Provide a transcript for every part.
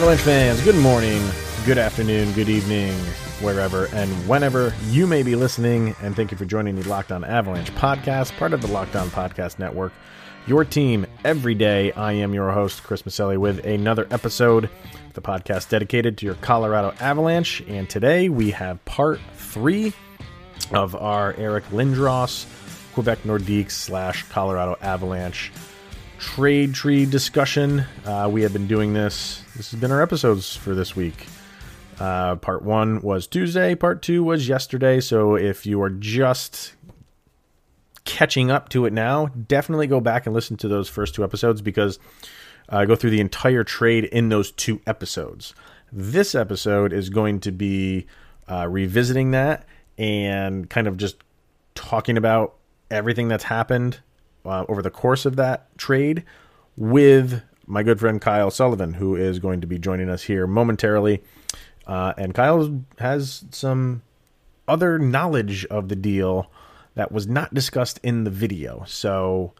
Avalanche fans, good morning, good afternoon, good evening, wherever and whenever you may be listening. And thank you for joining the Locked On Avalanche podcast, part of the Locked On Podcast Network. Your team every day. I am your host, Chris Maselli, with another episode of the podcast dedicated to your Colorado Avalanche. And today we have part three of our Eric Lindros, Quebec Nordiques slash Colorado Avalanche trade tree discussion. Uh, we have been doing this. This has been our episodes for this week. Uh, part one was Tuesday. Part two was yesterday. So if you are just catching up to it now, definitely go back and listen to those first two episodes because I uh, go through the entire trade in those two episodes. This episode is going to be uh, revisiting that and kind of just talking about everything that's happened uh, over the course of that trade with my good friend Kyle Sullivan, who is going to be joining us here momentarily. Uh, and Kyle has some other knowledge of the deal that was not discussed in the video. So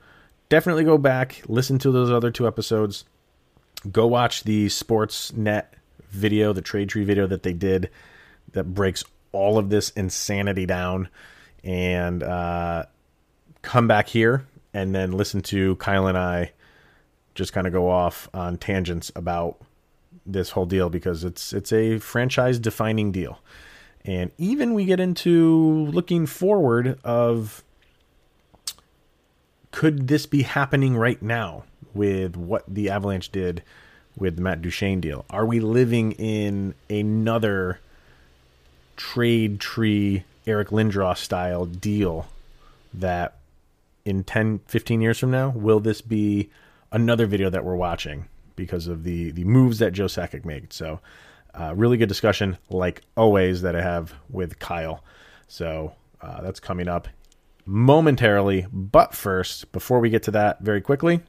definitely go back, listen to those other two episodes. Go watch the Sportsnet video, the trade tree video that they did that breaks all of this insanity down. And uh, come back here and then listen to Kyle and I just kind of go off on tangents about this whole deal because it's it's a franchise defining deal. And even we get into looking forward of could this be happening right now with what the Avalanche did with the Matt Duchene deal? Are we living in another trade tree Eric Lindros style deal that in 10, 15 years from now, will this be another video that we're watching because of the, the moves that Joe Sakic made? So, uh, really good discussion, like always, that I have with Kyle. So, uh, that's coming up momentarily. But first, before we get to that very quickly,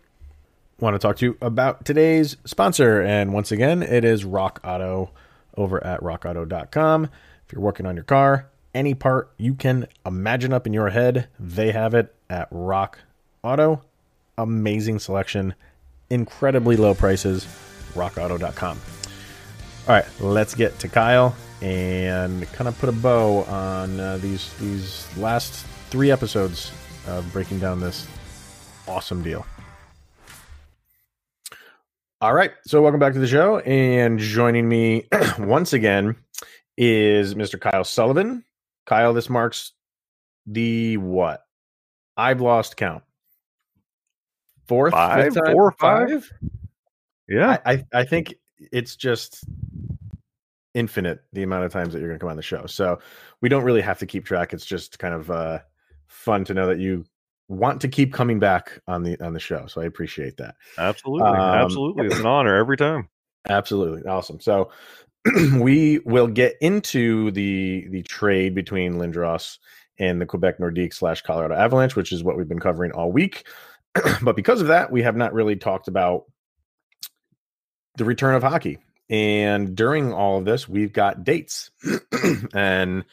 want to talk to you about today's sponsor. And once again, it is Rock Auto over at rockauto.com. If you're working on your car, any part you can imagine up in your head, they have it at Rock Auto. Amazing selection, incredibly low prices. RockAuto.com. All right, let's get to Kyle and kind of put a bow on uh, these these last three episodes of breaking down this awesome deal. All right, so welcome back to the show, and joining me once again is Mr. Kyle Sullivan. Kyle, this marks the what? I've lost count. Fourth, five, four five? five? Yeah, I, I, I think it's just infinite the amount of times that you're going to come on the show. So we don't really have to keep track. It's just kind of uh, fun to know that you want to keep coming back on the on the show. So I appreciate that. Absolutely, um, absolutely, it's an honor every time. Absolutely, awesome. So we will get into the the trade between Lindros and the Quebec Nordique slash Colorado Avalanche, which is what we've been covering all week. but because of that, we have not really talked about the return of hockey. And during all of this, we've got dates. and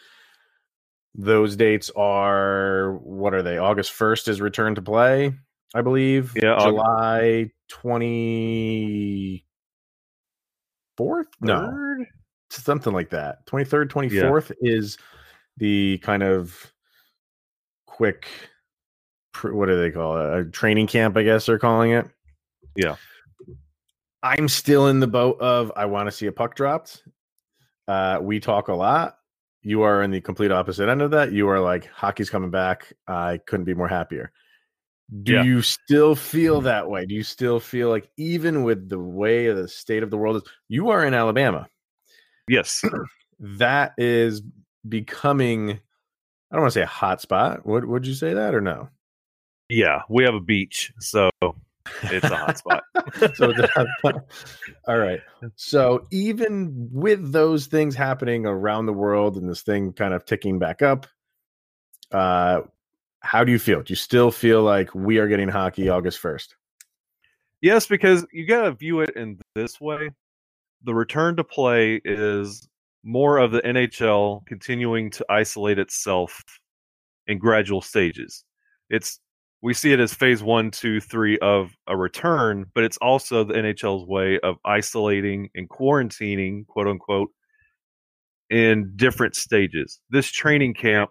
those dates are what are they? August 1st is return to play, I believe. Yeah. July 24th? No. Something like that. 23rd, 24th yeah. is the kind of quick what do they call it? A training camp, I guess they're calling it. Yeah. I'm still in the boat of I want to see a puck dropped. Uh, we talk a lot. You are in the complete opposite end of that. You are like hockey's coming back. I couldn't be more happier. Do yeah. you still feel that way? Do you still feel like even with the way the state of the world is, you are in Alabama? Yes. that is becoming I don't want to say a hot spot. Would would you say that or no? Yeah, we have a beach, so it's a hot spot. so all right. So even with those things happening around the world and this thing kind of ticking back up, uh, how do you feel? Do you still feel like we are getting hockey August first? Yes, because you got to view it in this way. The return to play is more of the NHL continuing to isolate itself in gradual stages. It's we see it as phase one, two, three of a return, but it's also the NHL's way of isolating and quarantining, quote unquote, in different stages. This training camp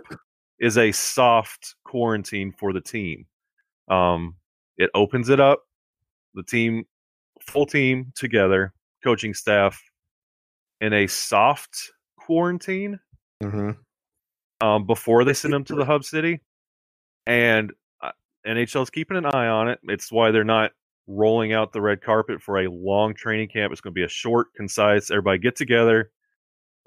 is a soft quarantine for the team. Um, it opens it up, the team, full team together, coaching staff, in a soft quarantine Mm-hmm. um, before they send them to the hub city, and uh, NHL's keeping an eye on it. It's why they're not rolling out the red carpet for a long training camp. It's going to be a short, concise. Everybody get together.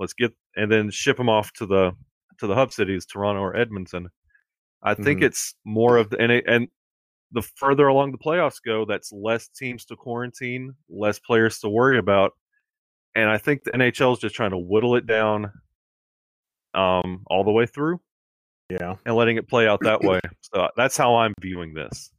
Let's get and then ship them off to the to the hub cities, Toronto or Edmonton. I think Mhm. it's more of the and, it- and the further along the playoffs go, that's less teams to quarantine, less players to worry about, and I think the NHL is just trying to whittle it down, um, all the way through Yeah. and letting it play out that way. So that's how I'm viewing this.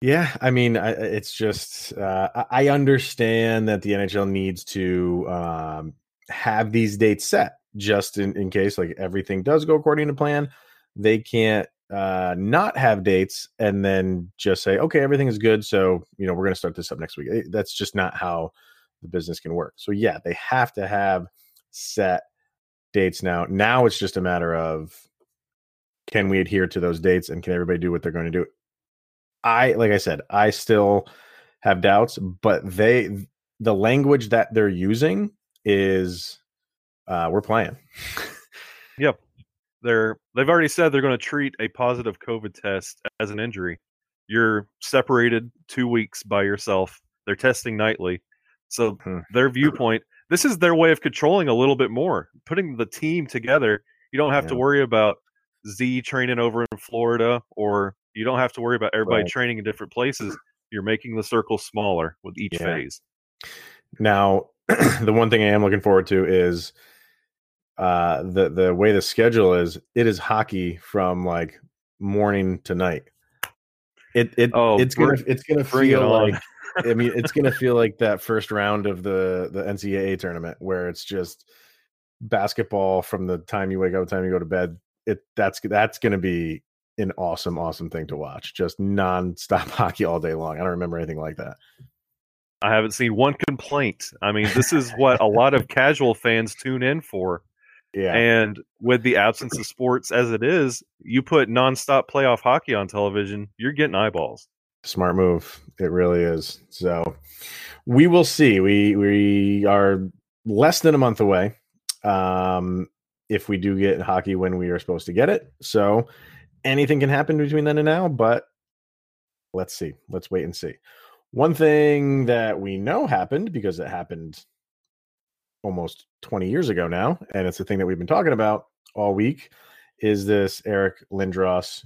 Yeah, I mean, I, it's just uh, I I understand that the NHL needs to um, have these dates set just in, in case like everything does go according to plan. They can't uh, not have dates and then just say, okay, everything is good, so you know we're going to start this up next week. Eh, That's just not how the business can work. So yeah, they have to have set dates now. Now it's just a matter of can we adhere to those dates and can everybody do what they're going to do? I like I said, I still have doubts, but they the language that they're using is uh we're playing. Yep. They're they've already said they're going to treat a positive COVID test as an injury. You're separated 2 weeks by yourself. They're testing nightly. So Hmm. their viewpoint, this is their way of controlling a little bit more, putting the team together. You don't have to worry about Z training over in Florida or you don't have to worry about everybody Right. training in different places. You're making the circle smaller with each Yeah. phase. Now, the one thing I am looking forward to is uh the the way the schedule is, it is hockey from like morning to night. It it Oh, it's gonna it's gonna feel like I mean it's gonna feel like that first round of the the NCAA tournament where it's just basketball from the time you wake up, the time you go to bed. It that's that's gonna be an awesome, awesome thing to watch. Just nonstop hockey all day long. I don't remember anything like that. I haven't seen one complaint. I mean, this is what a lot of casual fans tune in for. Yeah. And with the absence of sports as it is, you put nonstop playoff hockey on television, you're getting eyeballs. Smart move. It really is. So we will see. We we are less than a month away. Um if we do get hockey when we are supposed to get it. So anything can happen between then and now, but let's see. Let's wait and see. One thing that we know happened because it happened almost 20 years ago now, and it's the thing that we've been talking about all week, is this Eric Lindros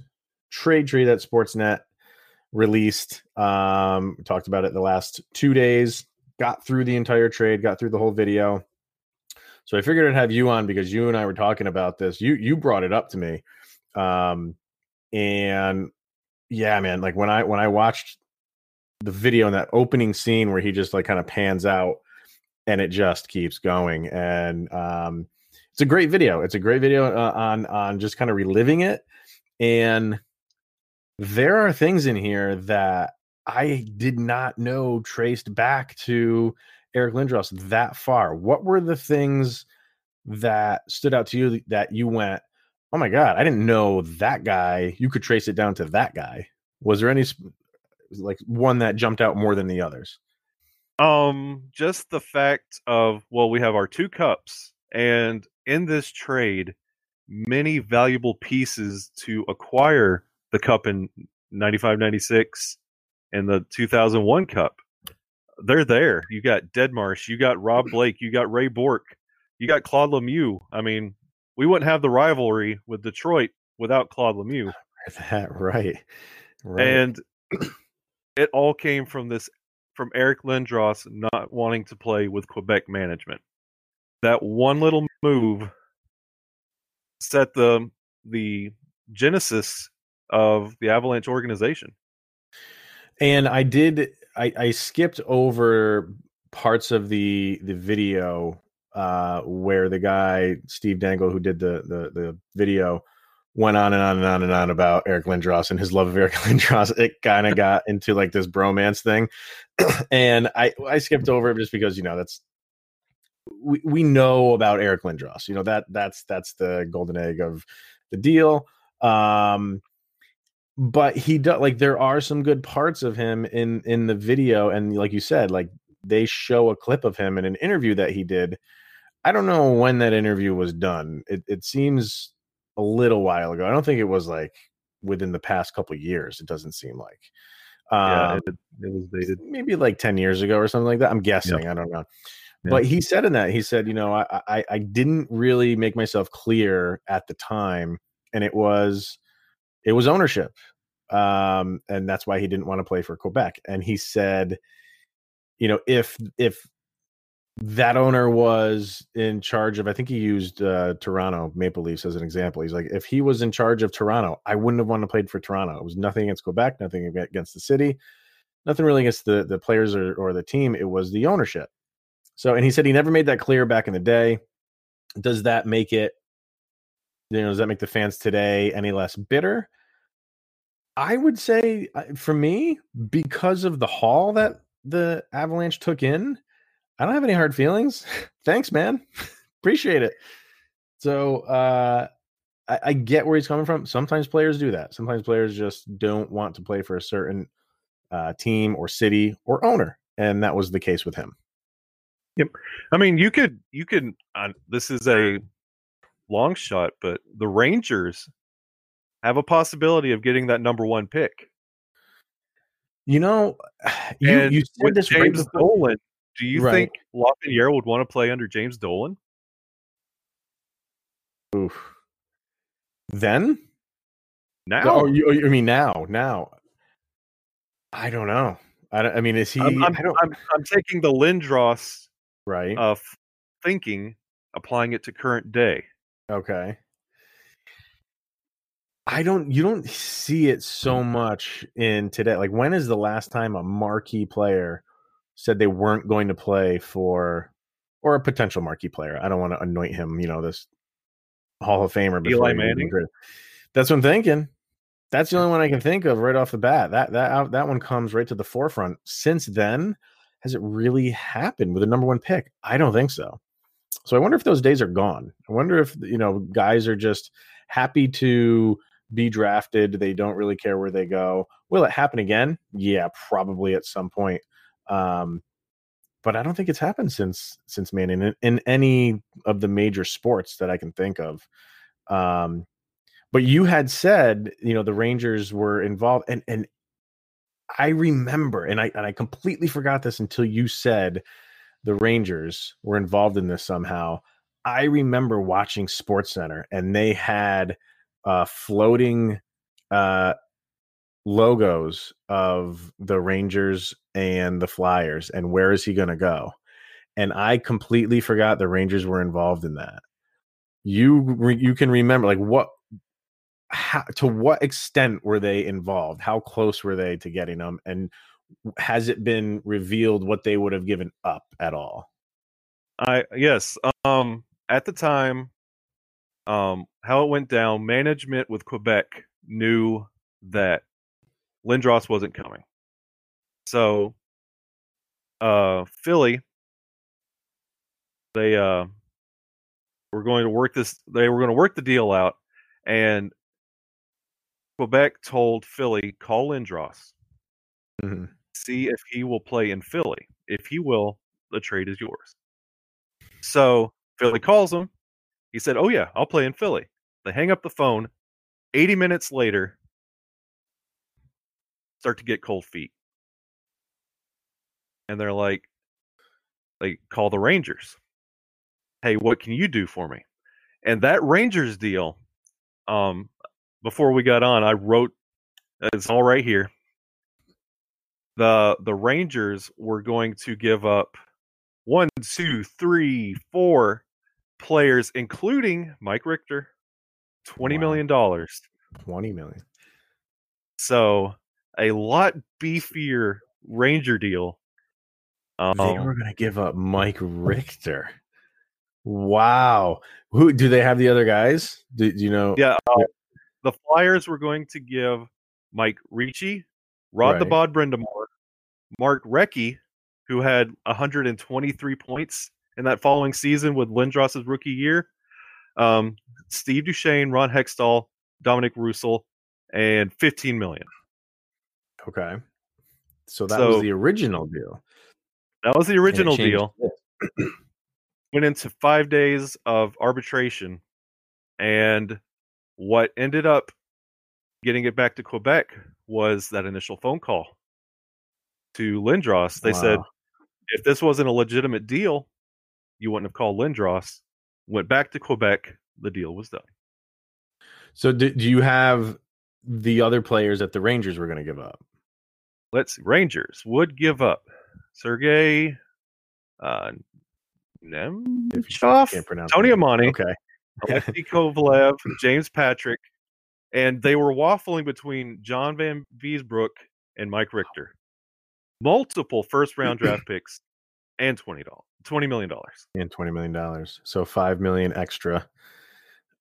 trade tree that Sportsnet released. Um, talked about it the last two days, got through the entire trade, got through the whole video. So I figured I'd have you on because you and I were talking about this. You you brought it up to me. Um and yeah, man, like when I when I watched the video in that opening scene where he just like kind of pans out and it just keeps going and um it's a great video. It's a great video uh, on on just kind of reliving it and there are things in here that I did not know traced back to Eric Lindros that far. What were the things that stood out to you that you went, "Oh my god, I didn't know that guy." You could trace it down to that guy. Was there any like one that jumped out more than the others? Um, just the fact of well, we have our two cups, and in this trade, many valuable pieces to acquire the cup in 95 96 and the 2001 cup. They're there. You got Deadmarsh, you got Rob Blake, you got Ray Bourque, you got Claude Lemieux. I mean, we wouldn't have the rivalry with Detroit without Claude Lemieux. That right, right. And it all came from this from Eric Lindros not wanting to play with Quebec management. That one little move set the the genesis of the Avalanche organization. and I did I, I skipped over parts of the the video uh where the guy Steve Dangle who did the the the video went on and on and on and on about Eric Lindros and his love of Eric Lindros. It kind of got into like this bromance thing, and I I skipped over it just because you know that's we we know about Eric Lindros. You know that that's that's the golden egg of the deal. Um, but he does like there are some good parts of him in in the video, and like you said, like they show a clip of him in an interview that he did. I don't know when that interview was done. It it seems a little while ago. I don't think it was like within the past couple years. It doesn't seem like. Um, yeah, it, it, was dated. Maybe like ten years ago or something like that. I'm guessing. Yep. I don't know. But he said in that he said, you know, I, I I didn't really make myself clear at the time, and it was it was ownership, um, and that's why he didn't want to play for Quebec. And he said, you know, if if that owner was in charge of i think he used uh, toronto maple leafs as an example. He's like if he was in charge of toronto i wouldn't have wanted to play for toronto. It was nothing against quebec nothing against the city nothing really against the the players or, or the team. It was the ownership. So and he said he never made that clear back in the day. Does that make it you know does that make the fans today any less bitter? I would say uh, for me because of the haul that the avalanche took in I don't have any hard feelings. Thanks, man. Appreciate it. So uh, I, I, get where he's coming from. Sometimes players do that. Sometimes players just don't want to play for a certain uh, team or city or owner, and that was the case with him. Yep. I mean, you could you could. Uh, this is a long shot, but the Rangers have a possibility of getting that number one pick. You know, you, and you said this James right Dolan do you right. think Lafreniere would want to play under James Dolan? Oof. Then? Oh, now? Oh, you, you mean now? Now? I don't know. I, I mean, is he? I'm, I'm, I don't, I'm, I'm taking the Lindros right of thinking, applying it to current day. Okay. I don't. You don't see it so mm. much in today. Like, when is the last time a marquee player said they weren't going to play for or a potential marquee player. I don't want to anoint him, you know, this Hall of Famer. Eli Manning. That's what I'm thinking. That's the only one I can think of right off the bat. That that that one comes right to the forefront. Since then, has it really happened with a number one pick? I don't think so. So I wonder if those days are gone. I wonder if you know guys are just happy to be drafted. They don't really care where they go. Will it happen again? Yeah, probably at some point. Um, but I don't think it's happened since since Manning in, in any of the major sports that I can think of. Um, but you had said, you know, the Rangers were involved, and and I remember, and I and I completely forgot this until you said the Rangers were involved in this somehow. I remember watching SportsCenter, and they had uh, floating uh, logos of the Rangers and the Flyers and where is he going to go? And I completely forgot the Rangers were involved in that. You you can remember like what how, to what extent were they involved? How close were they to getting them? And has it been revealed what they would have given up at all? I yes. Um at the time, um, how it went down, management with Quebec knew that Lindros wasn't coming. So uh Philly they uh were going to work this they were going to work the deal out and Quebec told Philly call Lindros. Mm-hmm. See if he will play in Philly. If he will, the trade is yours. So Philly calls him. He said, "Oh yeah, I'll play in Philly." They hang up the phone. 80 minutes later, start to get cold feet. And they're like, they call the Rangers. Hey, what can you do for me? And that Rangers deal, um, before we got on, I wrote it's all right here. The the Rangers were going to give up one, two, three, four players, including Mike Richter, twenty wow. million dollars. Twenty million. So a lot beefier Ranger deal. Um, they were going to give up Mike Richter. Wow. Who do they have the other guys? Do, do you know? Yeah. Uh, the Flyers were going to give Mike Ricci, Rod the Right. Bod Brind'Amour, Mark Recchi, who had 123 points in that following season with Lindros's rookie year, um, Steve Duchesne, Ron Hextall, Dominic Roussel, and 15 million. Okay. So that So- was the original deal. That was the original deal. Went into five days of arbitration, and what ended up getting it back to Quebec was that initial phone call to Lindros. They said, if this wasn't a legitimate deal, you wouldn't have called Lindros. Went back to Quebec. The deal was done. So do, do you have the other players that the Rangers were going to give up? Let's see. Rangers would give up Sergey uh, Nemchinov, Can't pronounce Tony. Amonte, Okay. Alexei Kovalev, James Patrick, and they were waffling between John Van Viesbrook and Mike Richter. Multiple first round draft picks and twenty dollars, twenty million dollars. and twenty million dollars. So five million extra.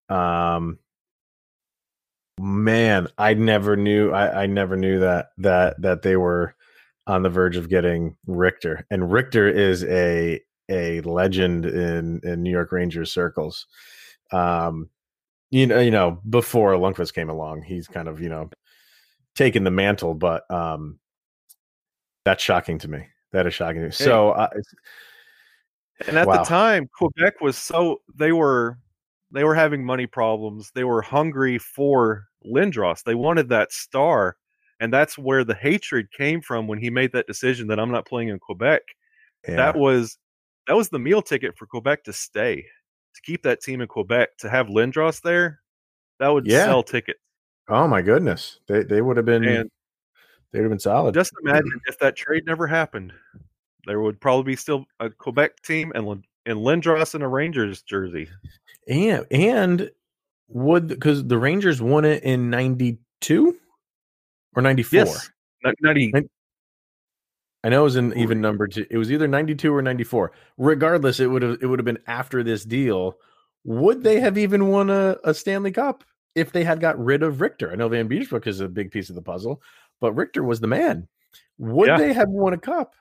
Um, man, I never knew. I, I never knew that that that they were on the verge of getting Richter, and Richter is a a legend in in New York Rangers circles. Um, you know, you know, before Lundqvist came along, he's kind of you know taken the mantle, but um, that's shocking to me. That is shocking. To me. So. Uh, And at Wow. the time, Quebec was so they were they were having money problems. They were hungry for Lindros. They wanted that star, and that's where the hatred came from when he made that decision that I'm not playing in Quebec. yeah. That was that was the meal ticket for Quebec to stay, to keep that team in Quebec, to have Lindros there. That would Yeah. sell tickets. Oh my goodness, they they would have been And they would have been solid. just imagine if that trade never happened, there would probably be still a Quebec team and and Lindros in a Rangers jersey. and and would because the Rangers won it in '92 or '94. Yes, Not, not he- Right. I know it was an even number. Two. It was either '92 or '94. Regardless, it would have it would have been after this deal. Would they have even won a, a Stanley Cup if they had got rid of Richter? I know Vanbiesbrouck is a big piece of the puzzle, but Richter was the man. Would Yeah. they have won a cup?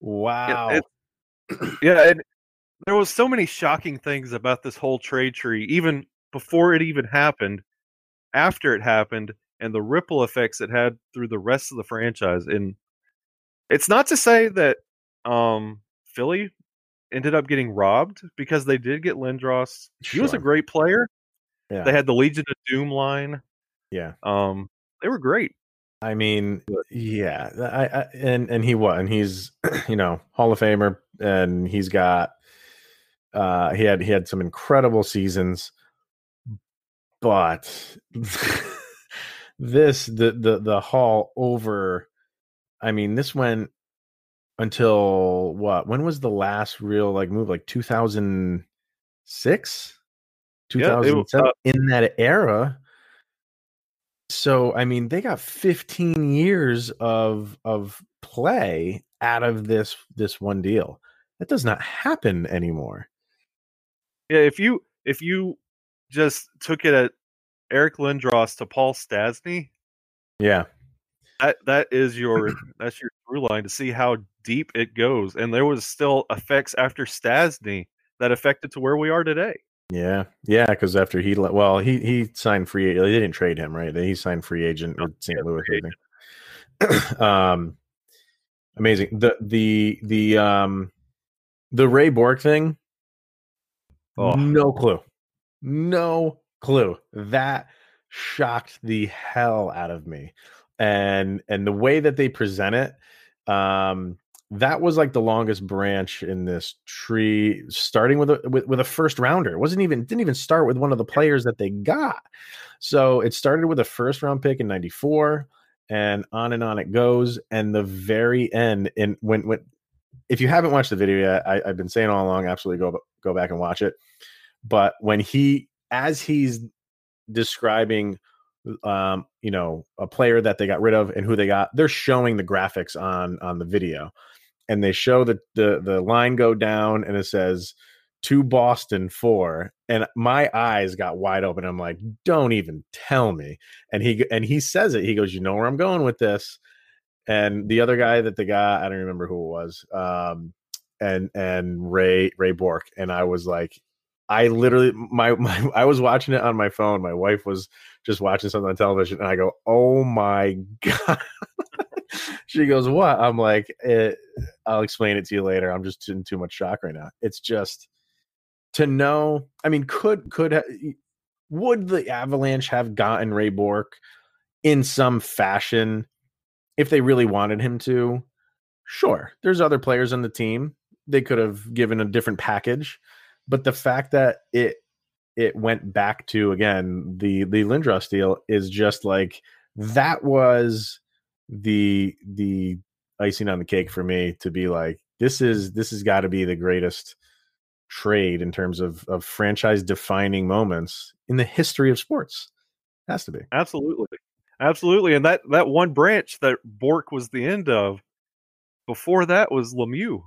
Wow. it- yeah, and there was so many shocking things about this whole trade tree, even before it even happened, after it happened, and the ripple effects it had through the rest of the franchise. And it's not to say that um, Philly ended up getting robbed because they did get Lindros. He was a great player. Yeah. They had the Legion of Doom line. yeah. Um, they were great. I mean, yeah, I, I and and he was, and he's you know Hall of Famer, and he's got uh he had he had some incredible seasons, but this the the the Hall over. I mean, this went until what? When was the last real like move? Like 2006 2007 Yeah, it w- thousand seven uh, in that era. So I mean, they got 15 years of of play out of this this one deal. That does not happen anymore. Yeah, if you if you just took it at Eric Lindros to Paul Stastny, Yeah, that that is your that's your through line to see how deep it goes. And there was still effects after Stastny that affected to where we are today. yeah, yeah. Because after he let, well, he he signed free. They didn't trade him, right? He signed free agent with St. Louis. free I think. um, amazing. The the the um the Ray Bourque thing. Oh. No clue. No clue. That shocked the hell out of me. And and the way that they present it, um, that was like the longest branch in this tree, starting with a with, with a first rounder. It wasn't even didn't even start with one of the players that they got. So it started with a first round pick in 94 and on and on it goes. And the very end, and when when if you haven't watched the video yet, I, I've been saying all along, absolutely go go back and watch it. But when he, as he's describing, um, you know, a player that they got rid of and who they got, they're showing the graphics on on the video, and they show the the the line go down, and it says to Boston for, and my eyes got wide open. I'm like, don't even tell me. And he and he says it. He goes, you know where I'm going with this. And the other guy that the guy I don't remember who it was, um, and and Ray Ray Bourque, and I was like, I literally my, my I was watching it on my phone. My wife was just watching something on television, and I go, "Oh my god!" she goes, "What?" I'm like, eh, "I'll explain it to you later." I'm just in too much shock right now. It's just to know. I mean, could could would the Avalanche have gotten Ray Bourque in some fashion if they really wanted him to? Sure, there's other players on the team. They could have given a different package, but the fact that it it went back to again the the Lindros deal is just like that was the the icing on the cake for me to be like this is this has got to be the greatest trade in terms of of franchise defining moments in the history of sports. It has to be. Absolutely. Absolutely. And that that one branch that Bourque was the end of before that was Lemieux.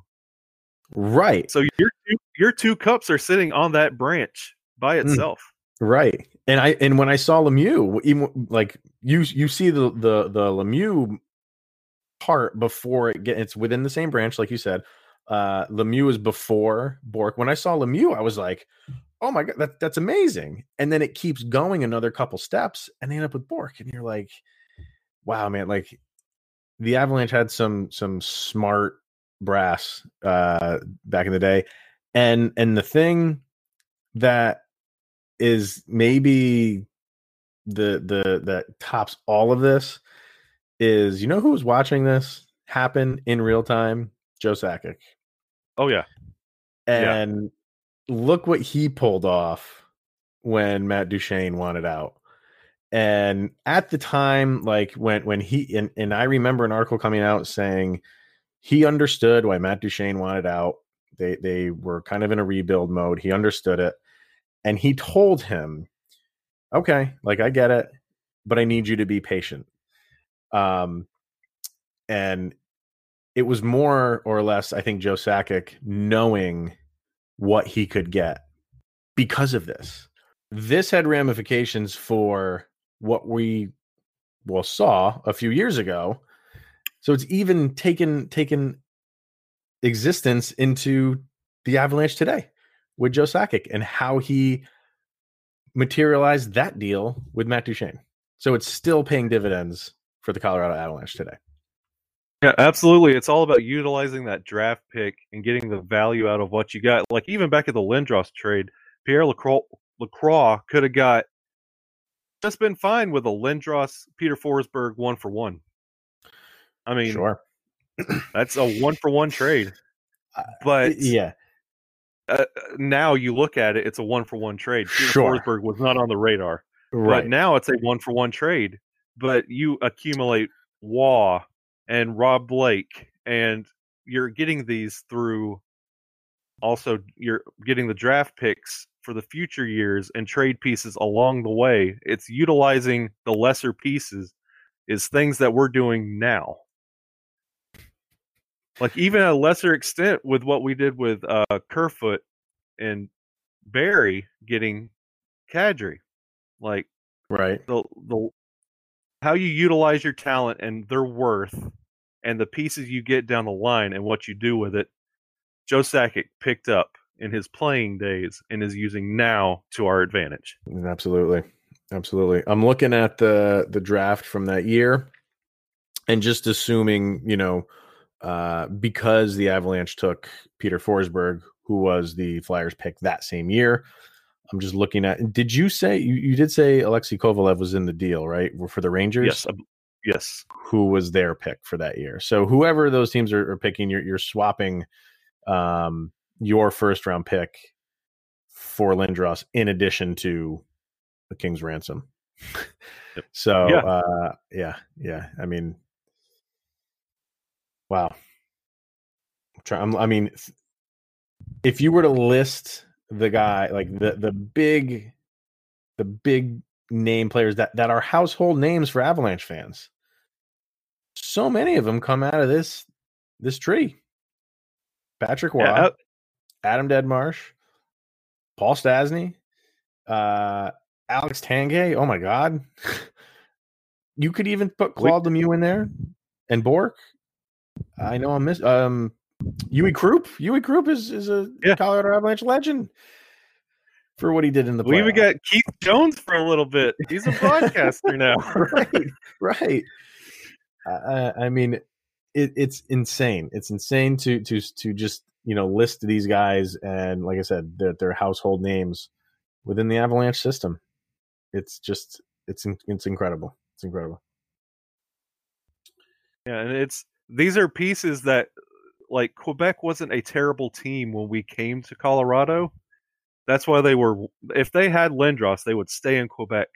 Right. So your two, your two cups are sitting on that branch by hmm. itself. Mm, right. And I and when I saw Lemieux, even like you you see the the the Lemieux part before it gets it's within the same branch, like you said. Uh Lemieux is before Bourque. When I saw Lemieux, I was like, oh my god, that, that's amazing. And then it keeps going another couple steps and they end up with Bourque, And you're like, wow, man, like the Avalanche had some some smart brass uh back in the day. And and the thing that is maybe the the that tops all of this is you know who was watching this happen in real time? Joe Sakic. Oh yeah. And yeah. look what he pulled off when Matt Duchene wanted out. And at the time, like when when he and, and I remember an article coming out saying he understood why Matt Duchene wanted out. They they were kind of in a rebuild mode. He understood it and he told him, "Okay, like I get it, but I need you to be patient." Um, and it was more or less, I think, Joe Sakic knowing what he could get because of this. This had ramifications for what we well saw a few years ago. So it's even taken taken existence into the Avalanche today with Joe Sakic and how he materialized that deal with Matt Duchene. So it's still paying dividends for the Colorado Avalanche today. Yeah, absolutely. It's all about utilizing that draft pick and getting the value out of what you got. Like even back at the Lindros trade, Pierre Lacroix, Lacroix could have got just been fine with a Lindros Peter Forsberg one for one. I mean, sure, that's a one for one trade. But yeah, uh, now you look at it, it's a one for one trade. Peter sure. Forsberg was not on the radar, right. but now it's a one for one trade. But you accumulate Roy and Rob Blake, and you're getting these through. Also, you're getting the draft picks for the future years and trade pieces along the way. It's utilizing the lesser pieces, is things that we're doing now like even a lesser extent with what we did with uh Kerfoot and Barrie getting Kadri. Like right. The the how you utilize your talent and their worth and the pieces you get down the line and what you do with it. Joe Sakic picked up in his playing days and is using now to our advantage. Absolutely. Absolutely. I'm looking at the the draft from that year and just assuming, you know, uh, because the Avalanche took Peter Forsberg, who was the Flyers pick that same year. I'm just looking at. Did you say you, you did say Alexei Kovalev was in the deal, right, for the Rangers? Yes, yes. Who was their pick for that year? So whoever those teams are, are picking, you're, you're swapping um, your first round pick for Lindros in addition to the King's ransom. Yep. so yeah. Uh, yeah, yeah. I mean, Wow. I'm, I mean, if you were to list the guy like the the big, the big name players that that are household names for Avalanche fans, so many of them come out of this this tree. Patrick Roy, yeah, Adam Deadmarsh, Paul Stastny, uh, Alex Tanguay. Oh my God. you could even put Claude Lemieux in there and Bourque. I know I'm miss um Uwe Krupp. Uwe Krupp is is a Yeah. Colorado Avalanche legend for what he did in the We even got Keith Jones for a little bit. He's a broadcaster now. right, right. Uh, I mean, it, it's insane. It's insane to to to just you know list these guys and like I said, that they're household names within the Avalanche system. It's just it's it's incredible. It's incredible. Yeah, and it's these are pieces that like Quebec wasn't a terrible team when we came to Colorado. That's why they were if they had Lindros, they would stay in Quebec.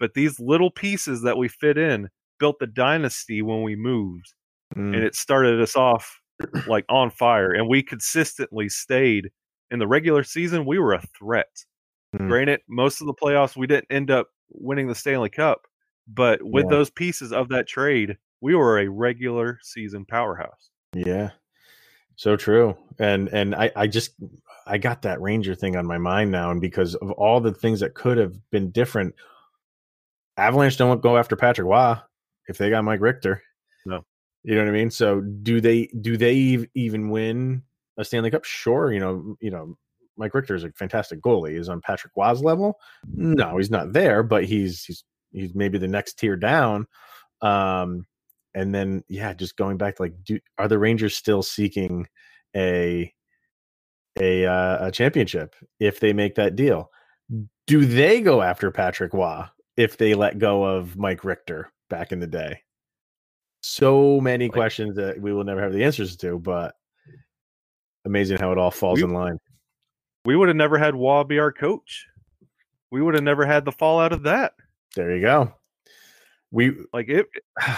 But these little pieces that we fit in built the dynasty when we moved Mm. and it started us off like on fire and we consistently stayed in the regular season we were a threat. Mm. Granted, most of the playoffs we didn't end up winning the Stanley Cup, but with Yeah. those pieces of that trade, we were a regular season powerhouse. Yeah. So true. And and I, I just I got that Ranger thing on my mind now, and because of all the things that could have been different, Avalanche don't go after Patrick Roy if they got Mike Richter. No. You know what I mean? So do they do they even win a Stanley Cup? Sure, you know, you know, Mike Richter is a fantastic goalie. Is on Patrick Roy's level? No, he's not there, but he's he's he's maybe the next tier down. Um and then yeah, just going back to like do are the Rangers still seeking a a uh, a championship if they make that deal? Do they go after Patrick Roy if they let go of Mike Richter back in the day? So many Like- questions that we will never have the answers to, but amazing how it all falls We- in line. We would have never had Roy be our coach. We would have never had the fallout of that. There you go. We Like it,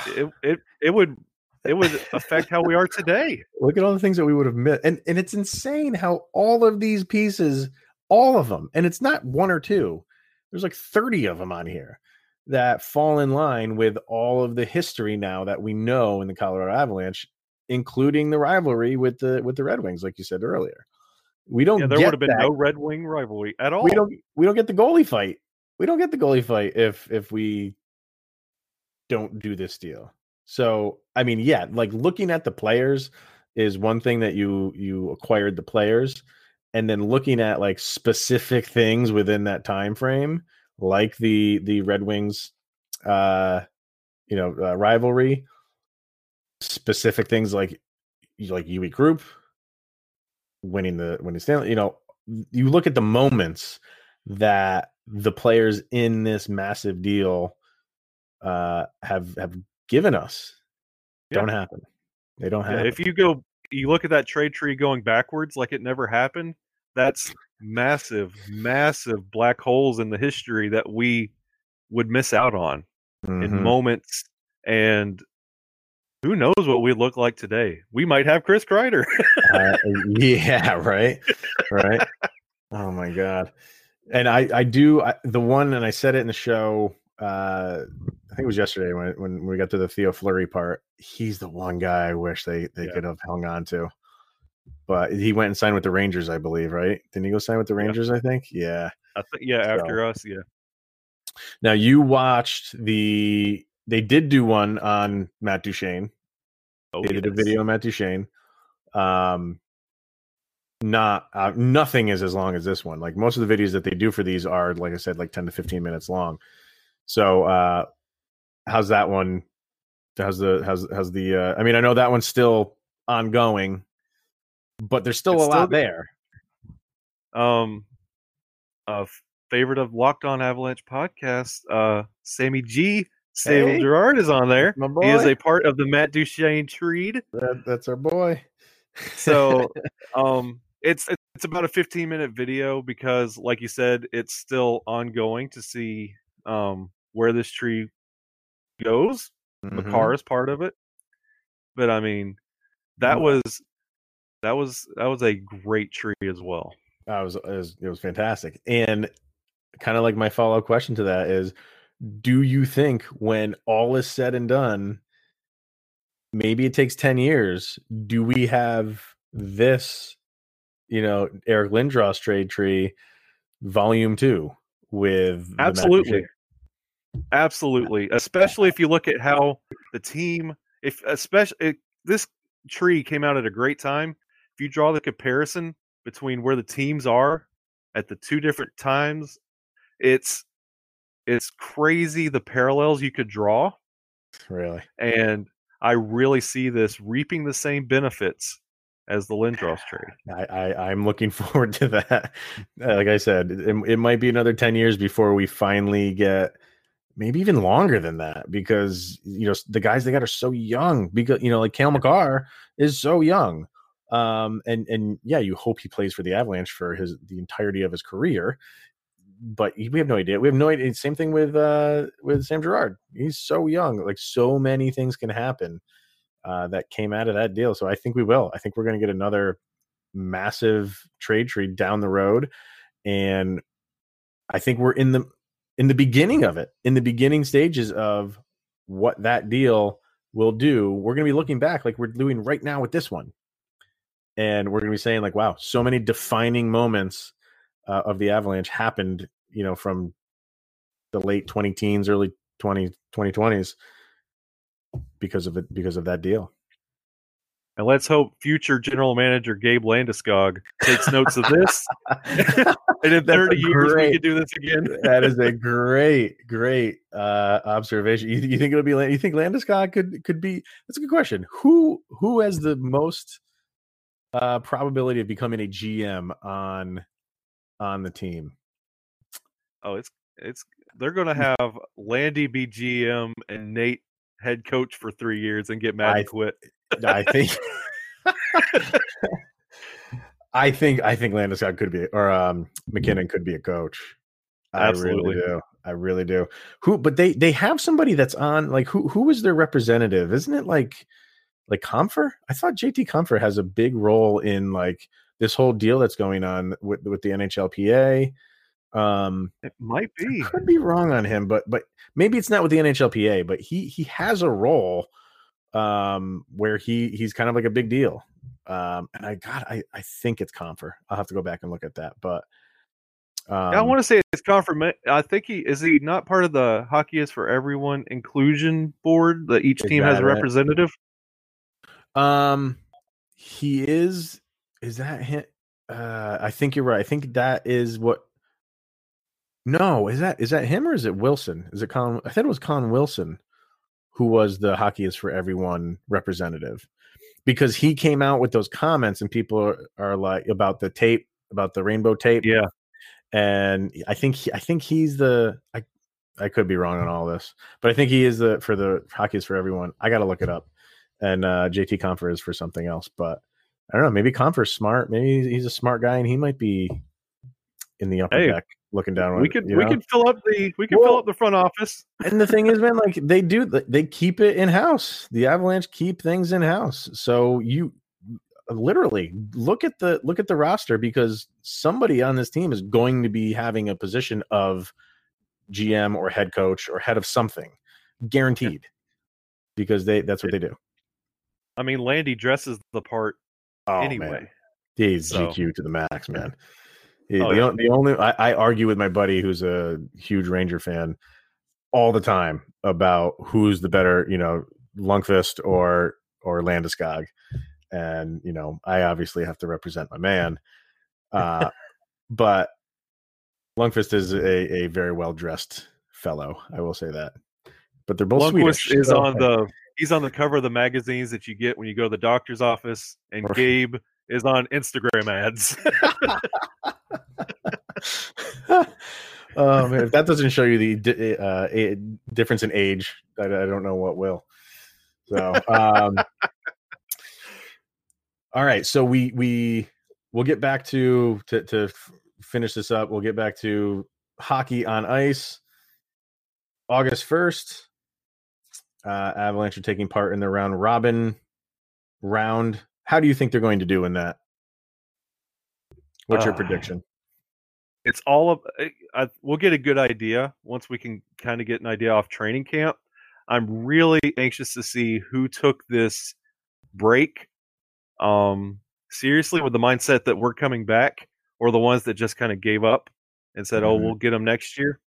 it, it, it would, it would affect how we are today. look at all the things that we would have missed and and it's insane how all of these pieces all of them and it's not one or two there's like 30 of them on here that fall in line with all of the history now that we know in the colorado avalanche including the rivalry with the with the red wings like you said earlier we don't Yeah, there would have been that. no Red Wing rivalry at all. we don't we don't get the goalie fight we don't get the goalie fight if if we don't do this deal. So i mean yeah like looking at the players is one thing that you you acquired the players and then looking at like specific things within that time frame like the the red wings uh you know uh, rivalry specific things like like Uwe Krupp winning the winning Stanley you know you look at the moments that the players in this massive deal uh have have given us Yeah. don't happen they don't Yeah, happen if you go, you look at that trade tree going backwards, like it never happened. That's massive, massive black holes in the history that we would miss out on in Mhm. moments. And who knows what we look like today? We might have Chris Kreider. Uh, yeah, right, right. Oh my god! And I, I do I, the one, and I said it in the show. Uh, I think it was yesterday when when we got to the Theo Fleury part. He's the one guy I wish they they Yeah. could have hung on to. But he went and signed with the Rangers, I believe, right? Didn't he go sign with the Yeah. Rangers? I think. Yeah. I think, yeah, So- after us, yeah. Now you watched the. They did do one on Matt Duchene. Oh, they did a video on Matt Duchene. Um, not uh, nothing is as long as this one. Like most of the videos that they do for these are, like I said, like ten to fifteen minutes long. So, uh, how's that one? How's the how's how's the? Uh, I mean, I know that one's still ongoing, but there's still It's a still lot go- there. Um, a f- favorite of Locked On Avalanche podcast, uh, Sammy G. Sable Hey. Girard is on there. My He is a part of the Matt Duchene Treed. That, that's our boy. So, um, it's it's about a 15 minute video because, like you said, it's still ongoing to see um where this tree goes. Mhm. Makar is part of it, but I mean, that was that was that was a great tree as well. I was, it was it was fantastic. And kind of like my follow up question to that is do you think when all is said and done maybe it takes 10 years do we have this you know Eric Lindros trade tree Volume Two with absolutely, absolutely. Especially if you look at how the team, if especially this tree came out at a great time. If you draw the comparison between where the teams are at the two different times, it's it's crazy the parallels you could draw. Really, and I really see this reaping the same benefits as the Lindros trade. I, I am looking forward to that. Like I said, it, it might be another ten years before we finally get maybe even longer than that because you know the guys they got are so young because you know like Cale Makar is so young um and and yeah you hope he plays for the Avalanche for his the entirety of his career but we have no idea we have no idea same thing with uh with Sam Girard. he's so young like so many things can happen uh that came out of that deal so I think we will I think we're going to get another massive trade tree down the road and I think we're in the in the beginning of it, in the beginning stages of what that deal will do, we're going to be looking back like we're doing right now with this one. And we're going to be saying, like, wow, so many defining moments uh, of the Avalanche happened, you know, from the late 20 teens, early 20, 2020s because of it, because of that deal. And let's hope future general manager Gabe Landeskog takes notes of this. and in 30 years, great, we could do this again. that is a great, great uh, observation. You, you, think it'll be? You think Landeskog could could be? That's a good question. Who who has the most uh, probability of becoming a GM on on the team? Oh, it's it's they're going to have Landy be GM and Nate head coach for three years and get mad and quit. I think. I think I think Landeskog could be or um, MacKinnon could be a coach. I Absolutely. really do. I really do. Who but they they have somebody that's on like who who is their representative? Isn't it like like Compher? I thought JT Compher has a big role in like this whole deal that's going on with with the NHLPA. Um it might be. I could be wrong on him, but but maybe it's not with the NHLPA, but he he has a role um, where he he's kind of like a big deal. Um, and I God, I I think it's Compher. I'll have to go back and look at that, but um, I want to say it's Compher. I think he is he not part of the Hockey is for Everyone inclusion board that each team has a representative. Um, he is. Is that him? Uh, I think you're right. I think that is what. No, is that is that him or is it Wilson? Is it Con? I thought it was Con Wilson who was the hockey is for everyone representative because he came out with those comments and people are, are like about the tape about the rainbow tape. Yeah. And i think he, i think he's the i i could be wrong on all this but i think he is the for the hockey is for everyone i gotta look it up and uh jt Compher is for something else but i don't know maybe Compher's smart maybe he's a smart guy and he might be in the upper hey, deck looking down. We could we know? could fill up the we could well, fill up the front office. And the thing is, man, like they do, they keep it in house. The Avalanche keep things in house. So you literally look at the look at the roster because somebody on this team is going to be having a position of GM or head coach or head of something, guaranteed, because they that's what they do. I mean, Landy dresses the part oh, anyway. Man. He's so. GQ to the max, man. Oh, the, yeah. the, only I, I, argue with my buddy who's a huge Ranger fan all the time about who's the better, you know, Lundqvist or or Landeskog, and you know I obviously have to represent my man, uh, but Lundqvist is a, a very well dressed fellow. I will say that, but they're both Lundqvist Swedish. Is so. on the he's on the cover of the magazines that you get when you go to the doctor's office, and Gabe is on Instagram ads. oh man, if that doesn't show you the uh, difference in age, I, I, don't know what will. So, um, all right, so we we we'll get back to to to finish this up. We'll get back to hockey on ice. August first, uh, Avalanche are taking part in the round robin round. How do you think they're going to do in that? What's your uh, prediction? It's all of eh, I, we'll get a good idea once we can kind of get an idea off training camp i'm really anxious to see who took this break um seriously with the mindset that we're coming back or the ones that just kind of gave up and said, "Oh, Mhm. we'll get them next year."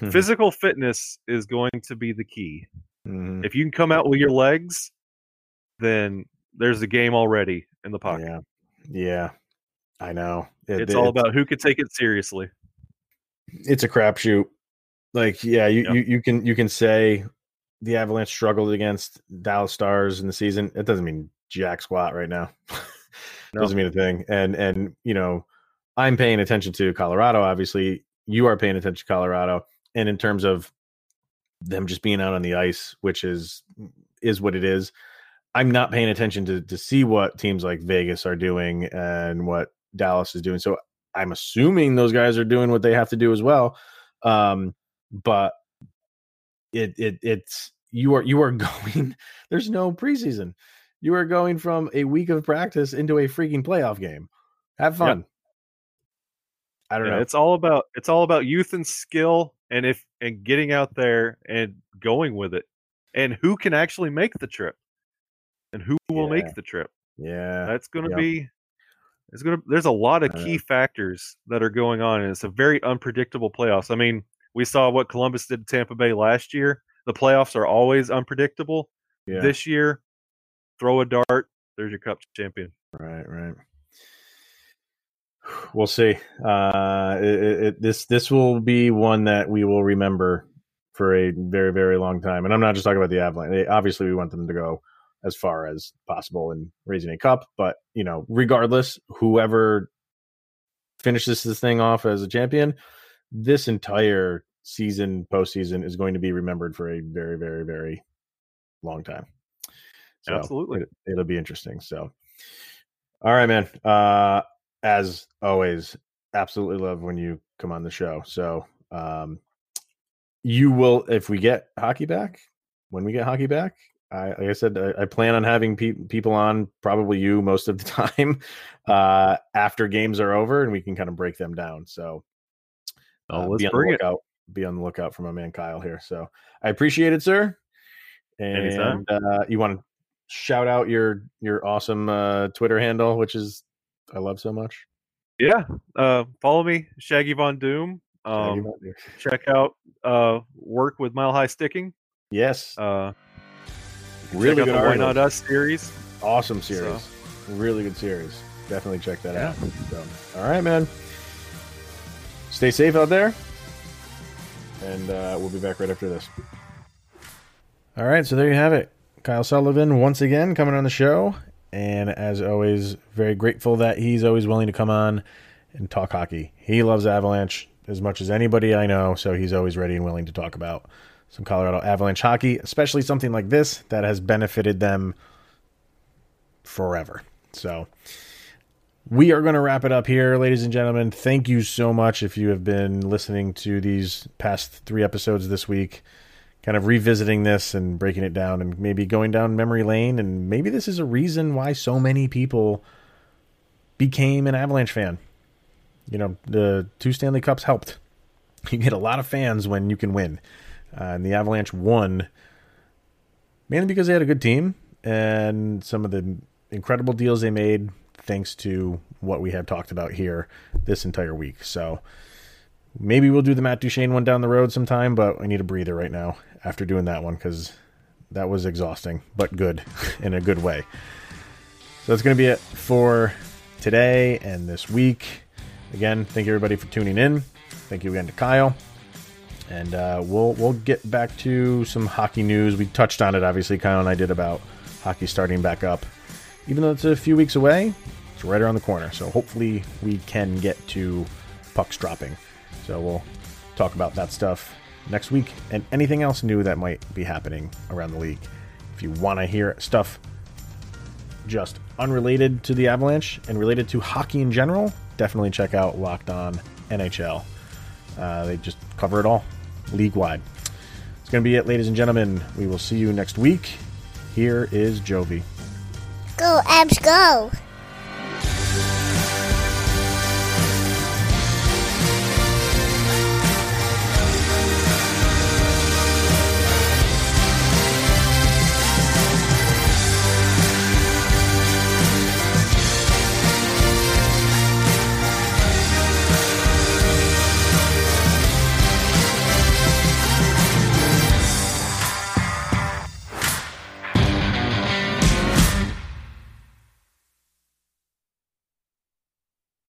Mhm. Physical fitness is going to be the key. Mhm. If you can come out with your legs, then there's a game already in the pocket. Yeah, yeah, I know. It- It's all about who can take it seriously. it's a crapshoot. Like, yeah, you, Yep. you you can you can say the Avalanche struggled against Dallas Stars in the season. It doesn't mean jack squat right now. No. Doesn't mean a thing. And and you know, I'm paying attention to Colorado. Obviously, you are paying attention to Colorado. And in terms of them just being out on the ice, which is is what it is. I'm not paying attention to to see what teams like Vegas are doing and what Dallas is doing. So I'm assuming those guys are doing what they have to do as well. Um, but it it it's you are you are going. There's no preseason. You are going from a week of practice into a freaking playoff game. Have fun. I don't Yeah, know. it's all about it's all about youth and skill, and if and getting out there and going with it, and who can actually make the trip, and who will Yeah. make the trip. yeah. That's going to Yep. be. It's to. There's a lot of key factors that are going on, and it's a very unpredictable playoffs. I mean, we saw what Columbus did to Tampa Bay last year. The playoffs are always unpredictable. yeah. This year, throw a dart. There's your cup champion. Right, right. We'll see. Uh, it, it, it- this this will be one that we will remember for a very very long time. And I'm not just talking about the Avalanche. They, obviously, we want them to go as far as possible in raising a cup. But you know, regardless, whoever finishes this thing off as a champion, this entire season, postseason, is going to be remembered for a very very very long time. So Absolutely. it, it'll be interesting. So, all right, man. Uh, as always, absolutely love when you come on the show. So, um, you will if we get hockey back. When we get hockey back, I like I said, I, I plan on having pe- people on, probably you most of the time, uh, after games are over, and we can kind of break them down. So, Oh, uh, let's be on bring the it. lookout. Be on the lookout for my man Kyle here. So, I appreciate it, sir. And uh, you want to shout out your your awesome uh, Twitter handle, which is I love so much. Yeah. Uh, follow me, Shaggy Von Doom. Shaggy Um, Von Doom. check out uh, work with Mile High Sticking. yes, Uh, really good the Why. Not Us series. Awesome series. Really good series. Definitely check that Yeah. out. So, all right, man. Stay safe out there. And uh, we'll be back right after this. All right, so there you have it. Kyle Sullivan once again coming on the show. And as always, very grateful that he's always willing to come on and talk hockey. He loves Avalanche as much as anybody I know, so he's always ready and willing to talk about some Colorado Avalanche hockey, especially something like this that has benefited them forever. So we are going to wrap it up here, ladies and gentlemen. Thank you so much if you have been listening to these past three episodes this week, kind of revisiting this and breaking it down and maybe going down memory lane. And maybe this is a reason why so many people became an Avalanche fan. You know, the two Stanley Cups helped. You get a lot of fans when you can win. Uh, and the Avalanche won mainly because they had a good team and some of the incredible deals they made thanks to what we have talked about here this entire week. So maybe we'll do the Matt Duchene one down the road sometime, but I need a breather right now after doing that one because that was exhausting, but good in a good way. So that's going to be it for today and this week. Again, thank you everybody for tuning in. Thank you again to Kyle. And uh, we'll we'll get back to some hockey news. We touched on it, obviously. Kyle and I did about hockey starting back up. Even though it's a few weeks away, it's right around the corner. So hopefully we can get to pucks dropping. So we'll talk about that stuff next week and anything else new that might be happening around the league. If you want to hear stuff just unrelated to the Avalanche and related to hockey in general, definitely check out Locked On NHL. Uh, they just cover it all, league wide. It's going to be it, ladies and gentlemen. We will see you next week. Here is Jovi. Go, Abs, go!